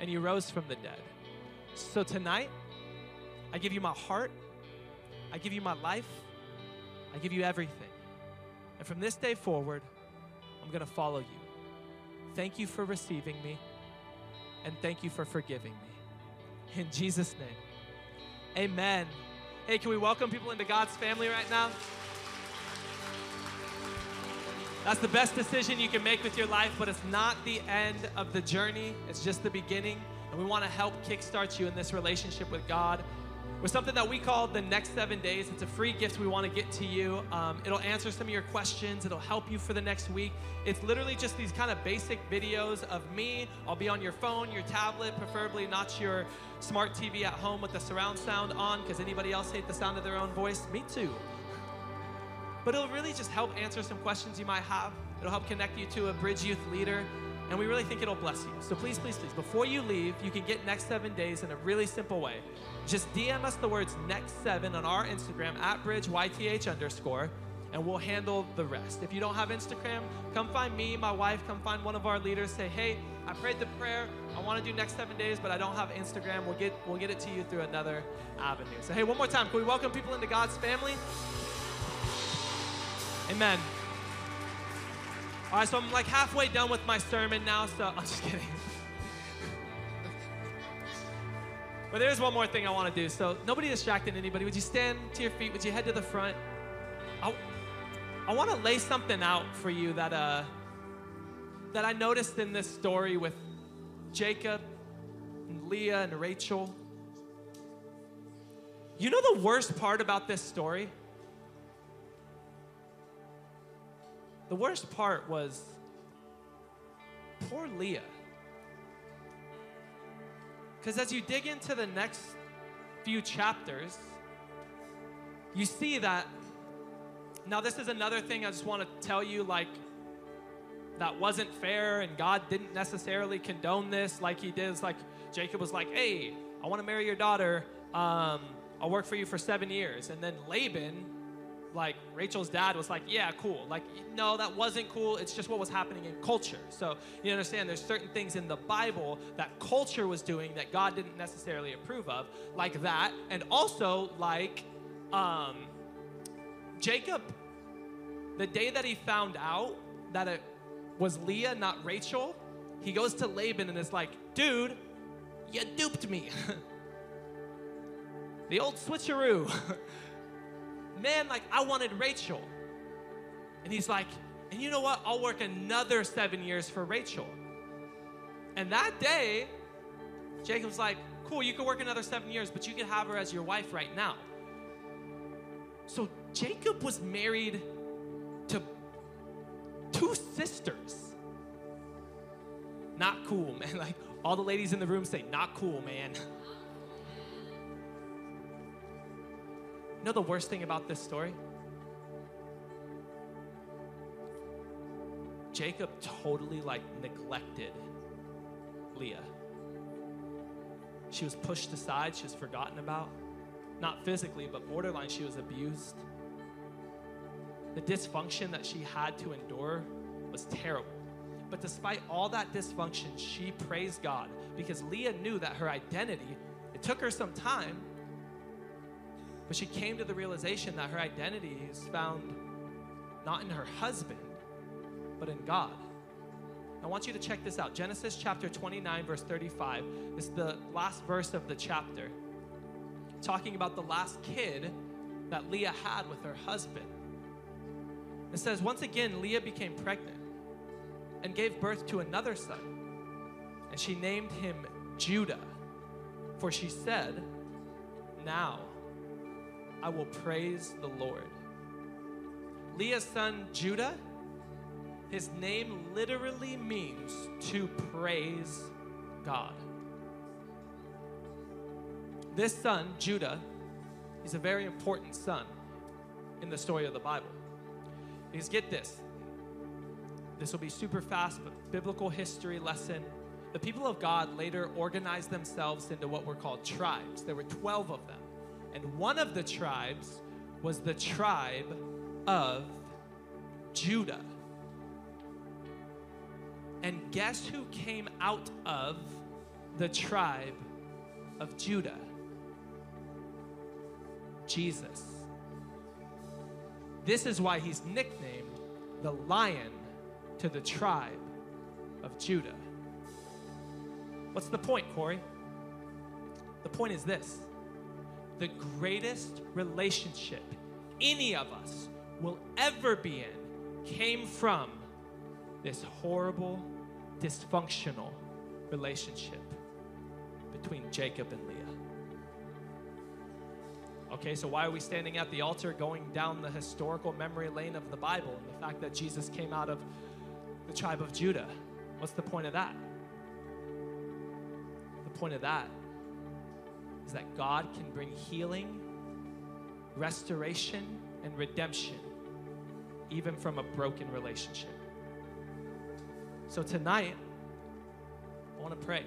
and you rose from the dead. So tonight, I give you my heart, I give you my life, I give you everything. And from this day forward, I'm going to follow you. Thank you for receiving me, and thank you for forgiving me. In Jesus' name, amen. Hey, can we welcome people into God's family right now? That's the best decision you can make with your life, but it's not the end of the journey. It's just the beginning. And we want to help kickstart you in this relationship with God with something that we call the next seven days. It's a free gift we want to get to you. Um, it'll answer some of your questions, it'll help you for the next week. It's literally just these kind of basic videos of me. I'll be on your phone, your tablet, preferably not your smart TV at home with the surround sound on, because anybody else hate the sound of their own voice? Me too. But it'll really just help answer some questions you might have. It'll help connect you to a Bridge Youth leader, and we really think it'll bless you. So please, please, please, before you leave, you can get next seven days in a really simple way. Just DM us the words next seven on our Instagram at bridgeyth underscore, and we'll handle the rest. If you don't have Instagram, come find me, my wife, come find one of our leaders. Say, hey, I prayed the prayer. I want to do next seven days, but I don't have Instagram. We'll get we'll get it to you through another avenue. So hey, one more time, can we welcome people into God's family? Amen. All right, so I'm like halfway done with my sermon now, so I'm just kidding. but there's one more thing I want to do. So nobody distracting anybody. Would you stand to your feet? Would you head to the front? I, I want to lay something out for you that uh, that I noticed in this story with Jacob and Leah and Rachel. You know the worst part about this story? The worst part was poor Leah. Because as you dig into the next few chapters, you see that. Now, this is another thing I just want to tell you like, that wasn't fair, and God didn't necessarily condone this like He did. It's like Jacob was like, hey, I want to marry your daughter. Um, I'll work for you for seven years. And then Laban, like Rachel's dad was like, yeah, cool. Like, no, that wasn't cool. It's just what was happening in culture. So you understand there's certain things in the Bible that culture was doing that God didn't necessarily approve of, like that. And also like um, Jacob, the day that he found out that it was Leah, not Rachel, he goes to Laban and is like, dude, you duped me. the old switcheroo. man, like I wanted Rachel. And he's like, and you know what? I'll work another seven years for Rachel. And that day, Jacob's like, cool, you can work another seven years, but you can have her as your wife right now. So Jacob was married to two sisters. Not cool, man. Like all the ladies in the room say, not cool, man. You know the worst thing about this story? Jacob totally like neglected Leah. She was pushed aside, she was forgotten about. Not physically, but borderline, she was abused. The dysfunction that she had to endure was terrible. But despite all that dysfunction, she praised God because Leah knew that her identity, it took her some time, but she came to the realization that her identity is found not in her husband, but in God. I want you to check this out Genesis chapter 29, verse 35. This is the last verse of the chapter, talking about the last kid that Leah had with her husband. It says, Once again, Leah became pregnant and gave birth to another son, and she named him Judah For she said, Now I will praise the Lord. Leah's son Judah, his name literally means to praise God. This son, Judah, is a very important son in the story of the Bible. Because get this, this will be super fast, but biblical history lesson. The people of God later organized themselves into what were called tribes. There were 12 of them. And one of the tribes was the tribe of Judah. And guess who came out of the tribe of Judah? Jesus. This is why he's nicknamed the lion to the tribe of Judah. What's the point, Corey? The point is this the greatest relationship any of us will ever be in came from this horrible, dysfunctional relationship between Jacob and Leah. Okay, so why are we standing at the altar going down the historical memory lane of the Bible and the fact that Jesus came out of the tribe of Judah? What's the point of that? The point of that is that God can bring healing, restoration, and redemption even from a broken relationship. So tonight, I want to pray.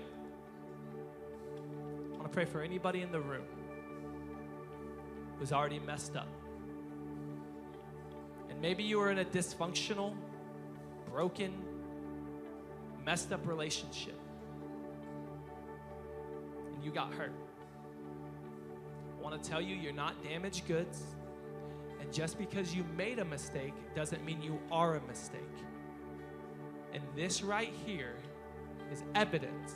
I want to pray for anybody in the room who's already messed up. And maybe you were in a dysfunctional, broken, messed up relationship. And you got hurt. Want to tell you, you're not damaged goods. And just because you made a mistake doesn't mean you are a mistake. And this right here is evidence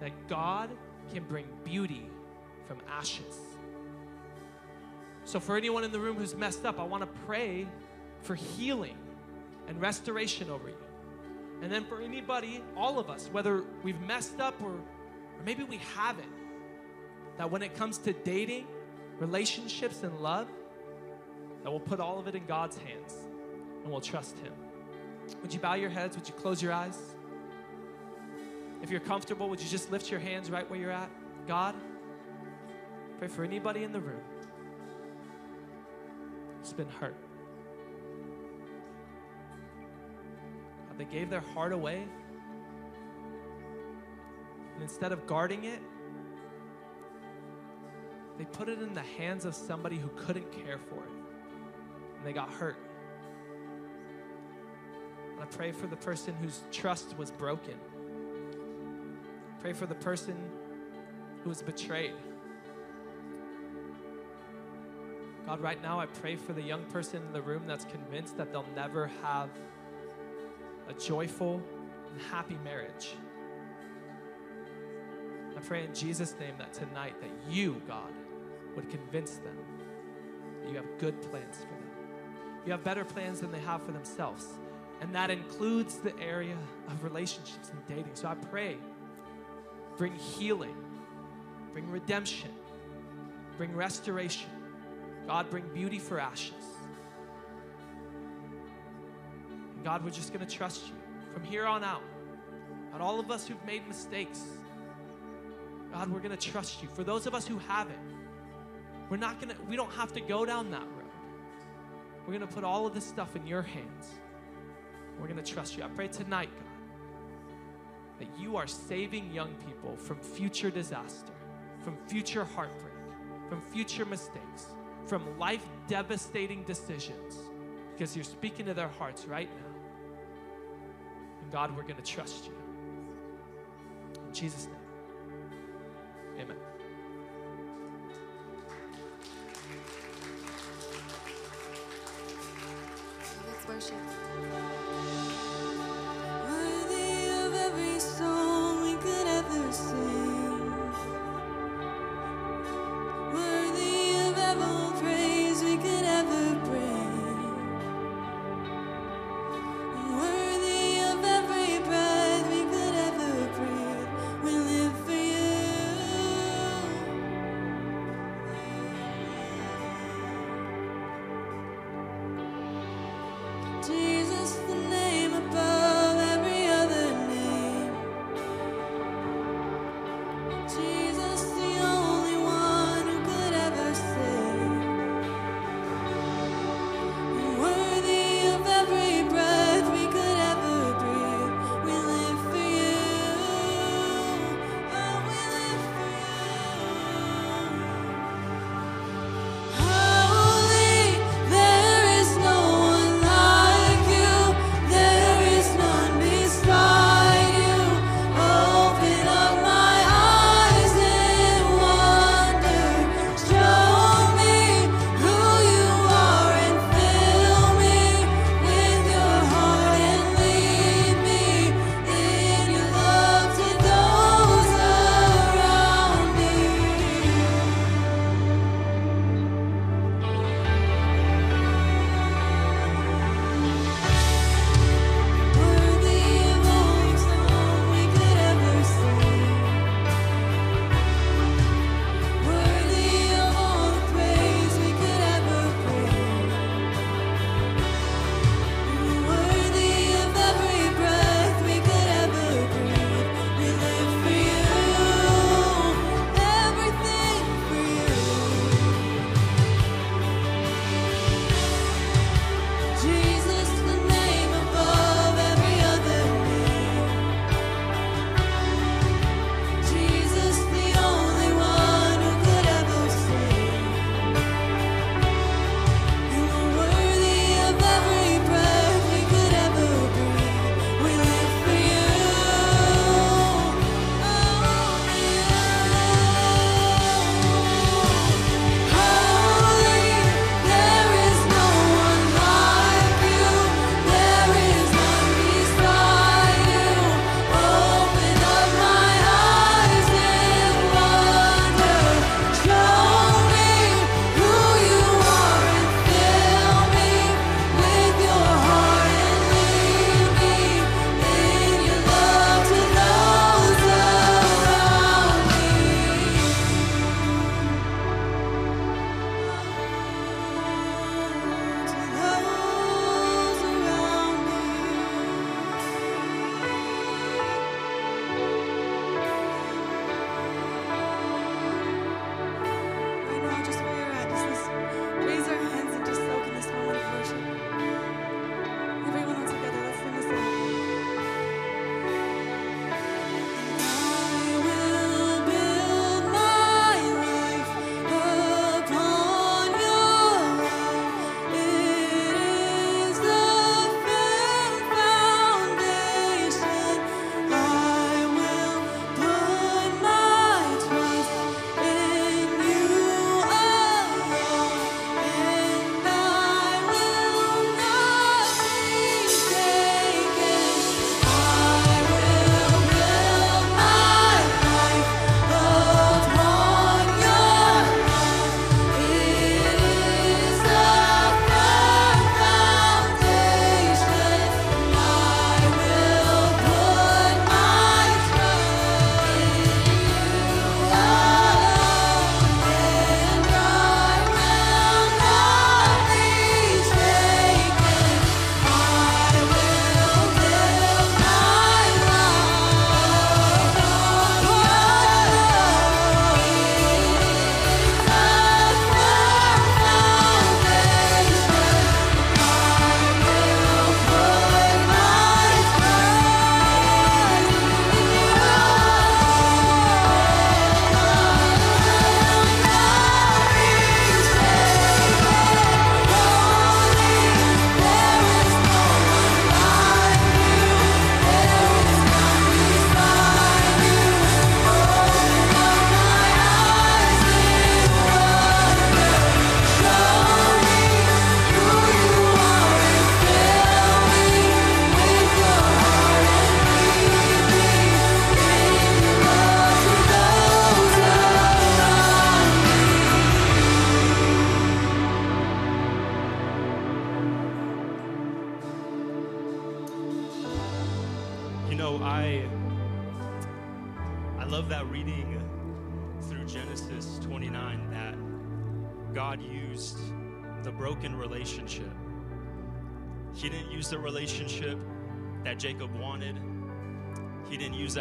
that God can bring beauty from ashes. So, for anyone in the room who's messed up, I want to pray for healing and restoration over you. And then for anybody, all of us, whether we've messed up or, or maybe we haven't, that when it comes to dating, relationships, and love, that we'll put all of it in God's hands and we'll trust Him. Would you bow your heads? Would you close your eyes? If you're comfortable, would you just lift your hands right where you're at? God, pray for anybody in the room who's been hurt. God, they gave their heart away. And instead of guarding it, they put it in the hands of somebody who couldn't care for it. And they got hurt. And I pray for the person whose trust was broken. Pray for the person who was betrayed. God, right now I pray for the young person in the room that's convinced that they'll never have a joyful and happy marriage. I pray in Jesus' name that tonight that you, God, would convince them that you have good plans for them. You have better plans than they have for themselves. And that includes the area of relationships and dating. So I pray, bring healing, bring redemption, bring restoration. God, bring beauty for ashes. And God, we're just going to trust you from here on out. God, all of us who've made mistakes, God, we're going to trust you. For those of us who haven't, we're not going to, we don't have to go down that road. We're going to put all of this stuff in your hands. We're going to trust you. I pray tonight, God, that you are saving young people from future disaster, from future heartbreak, from future mistakes, from life devastating decisions, because you're speaking to their hearts right now. And God, we're going to trust you. In Jesus' name, Let's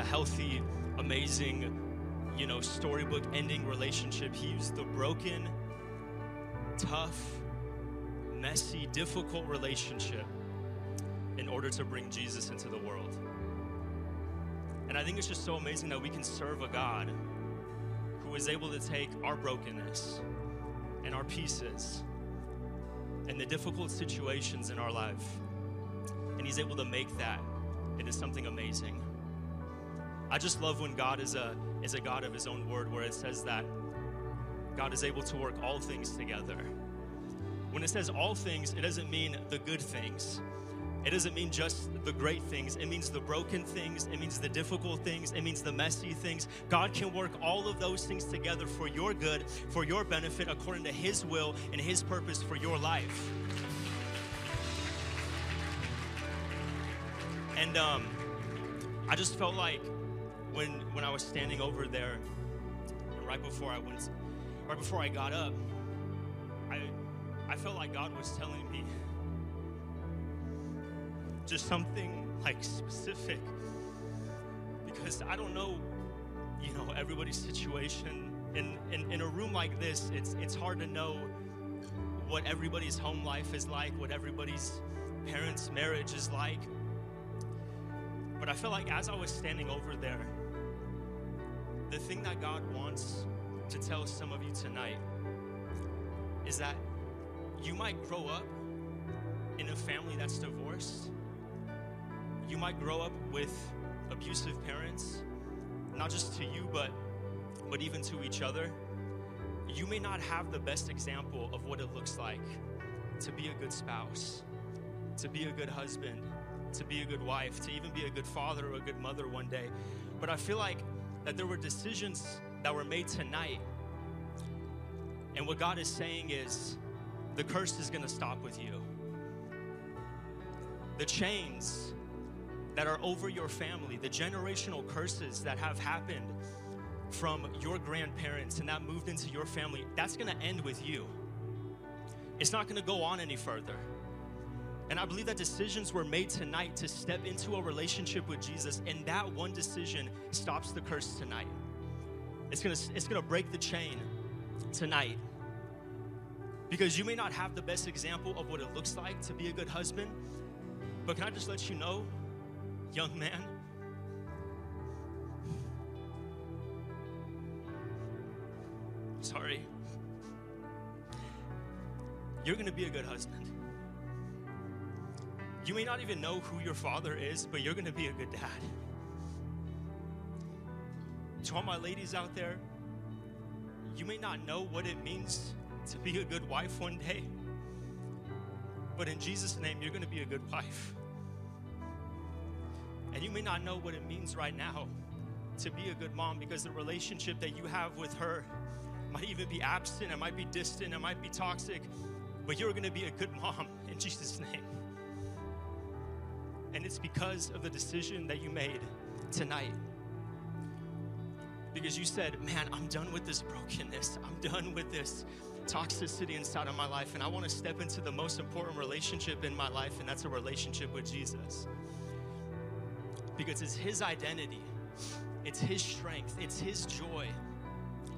a healthy, amazing, you know, storybook ending relationship. He used the broken, tough, messy, difficult relationship in order to bring Jesus into the world. And I think it's just so amazing that we can serve a God who is able to take our brokenness and our pieces and the difficult situations in our life, and He's able to make that into something amazing. I just love when God is a is a God of His own word, where it says that God is able to work all things together. When it says all things, it doesn't mean the good things. It doesn't mean just the great things. It means the broken things. It means the difficult things. It means the messy things. God can work all of those things together for your good, for your benefit, according to His will and His purpose for your life. And um, I just felt like when when I was standing over there, right before I went, right before I got up, I I felt like God was telling me just something like specific because I don't know, you know, everybody's situation. In, in, in a room like this, it's, it's hard to know what everybody's home life is like, what everybody's parents' marriage is like. But I felt like as I was standing over there, the thing that God wants to tell some of you tonight is that you might grow up in a family that's divorced. You might grow up with abusive parents, not just to you, but, but even to each other. You may not have the best example of what it looks like to be a good spouse, to be a good husband, to be a good wife, to even be a good father or a good mother one day. But I feel like that there were decisions that were made tonight. And what God is saying is the curse is going to stop with you. The chains that are over your family, the generational curses that have happened from your grandparents and that moved into your family, that's going to end with you. It's not going to go on any further. And I believe that decisions were made tonight to step into a relationship with Jesus, and that one decision stops the curse tonight. It's gonna, it's gonna break the chain tonight. Because you may not have the best example of what it looks like to be a good husband, but can I just let you know, young man, sorry, you're gonna be a good husband. You may not even know who your father is, but you're going to be a good dad. To all my ladies out there, you may not know what it means to be a good wife one day, but in Jesus' name, you're going to be a good wife. And you may not know what it means right now to be a good mom because the relationship that you have with her might even be absent, it might be distant, it might be toxic, but you're going to be a good mom in Jesus' name. And it's because of the decision that you made tonight. Because you said, Man, I'm done with this brokenness. I'm done with this toxicity inside of my life. And I want to step into the most important relationship in my life, and that's a relationship with Jesus. Because it's His identity, it's His strength, it's His joy,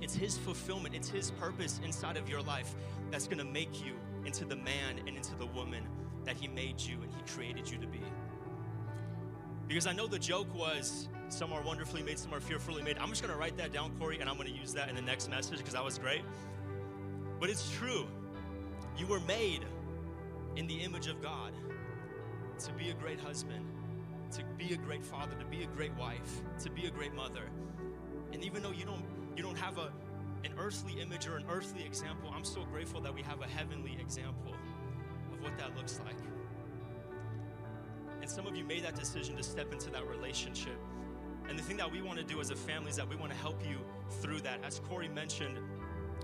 it's His fulfillment, it's His purpose inside of your life that's going to make you into the man and into the woman that He made you and He created you to be. Because I know the joke was some are wonderfully made, some are fearfully made. I'm just gonna write that down, Corey, and I'm gonna use that in the next message because that was great. But it's true. You were made in the image of God to be a great husband, to be a great father, to be a great wife, to be a great mother. And even though you don't you don't have a an earthly image or an earthly example, I'm so grateful that we have a heavenly example of what that looks like. And some of you made that decision to step into that relationship. And the thing that we want to do as a family is that we want to help you through that. As Corey mentioned,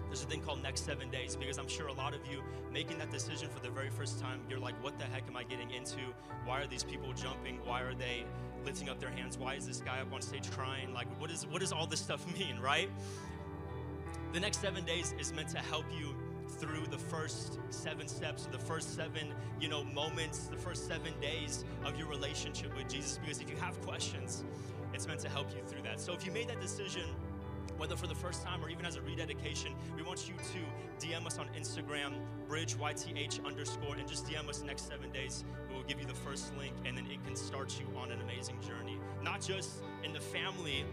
there's a thing called next seven days because I'm sure a lot of you making that decision for the very first time, you're like, what the heck am I getting into? Why are these people jumping? Why are they lifting up their hands? Why is this guy up on stage crying? Like, what, is, what does all this stuff mean, right? The next seven days is meant to help you through the first seven steps, the first seven, you know, moments, the first seven days of your relationship with Jesus. Because if you have questions, it's meant to help you through that. So if you made that decision, whether for the first time or even as a rededication, we want you to DM us on Instagram, bridgeyth underscore, and just DM us next seven days. We will give you the first link, and then it can start you on an amazing journey. Not just in the family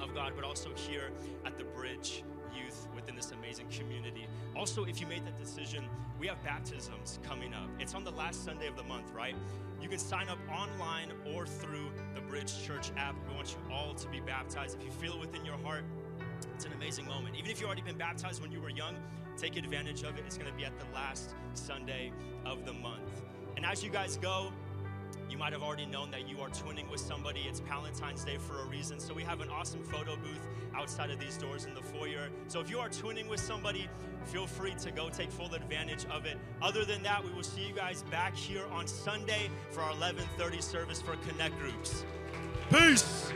of God, but also here at the Bridge Youth within this amazing community. Also, if you made that decision, we have baptisms coming up. It's on the last Sunday of the month, right? You can sign up online or through the Bridge Church app. We want you all to be baptized. If you feel it within your heart, it's an amazing moment. Even if you've already been baptized when you were young, take advantage of it. It's going to be at the last Sunday of the month. And as you guys go, you might have already known that you are twinning with somebody. It's Valentine's Day for a reason. So we have an awesome photo booth outside of these doors in the foyer. So if you are twinning with somebody, feel free to go take full advantage of it. Other than that, we will see you guys back here on Sunday for our 11:30 service for Connect groups. Peace.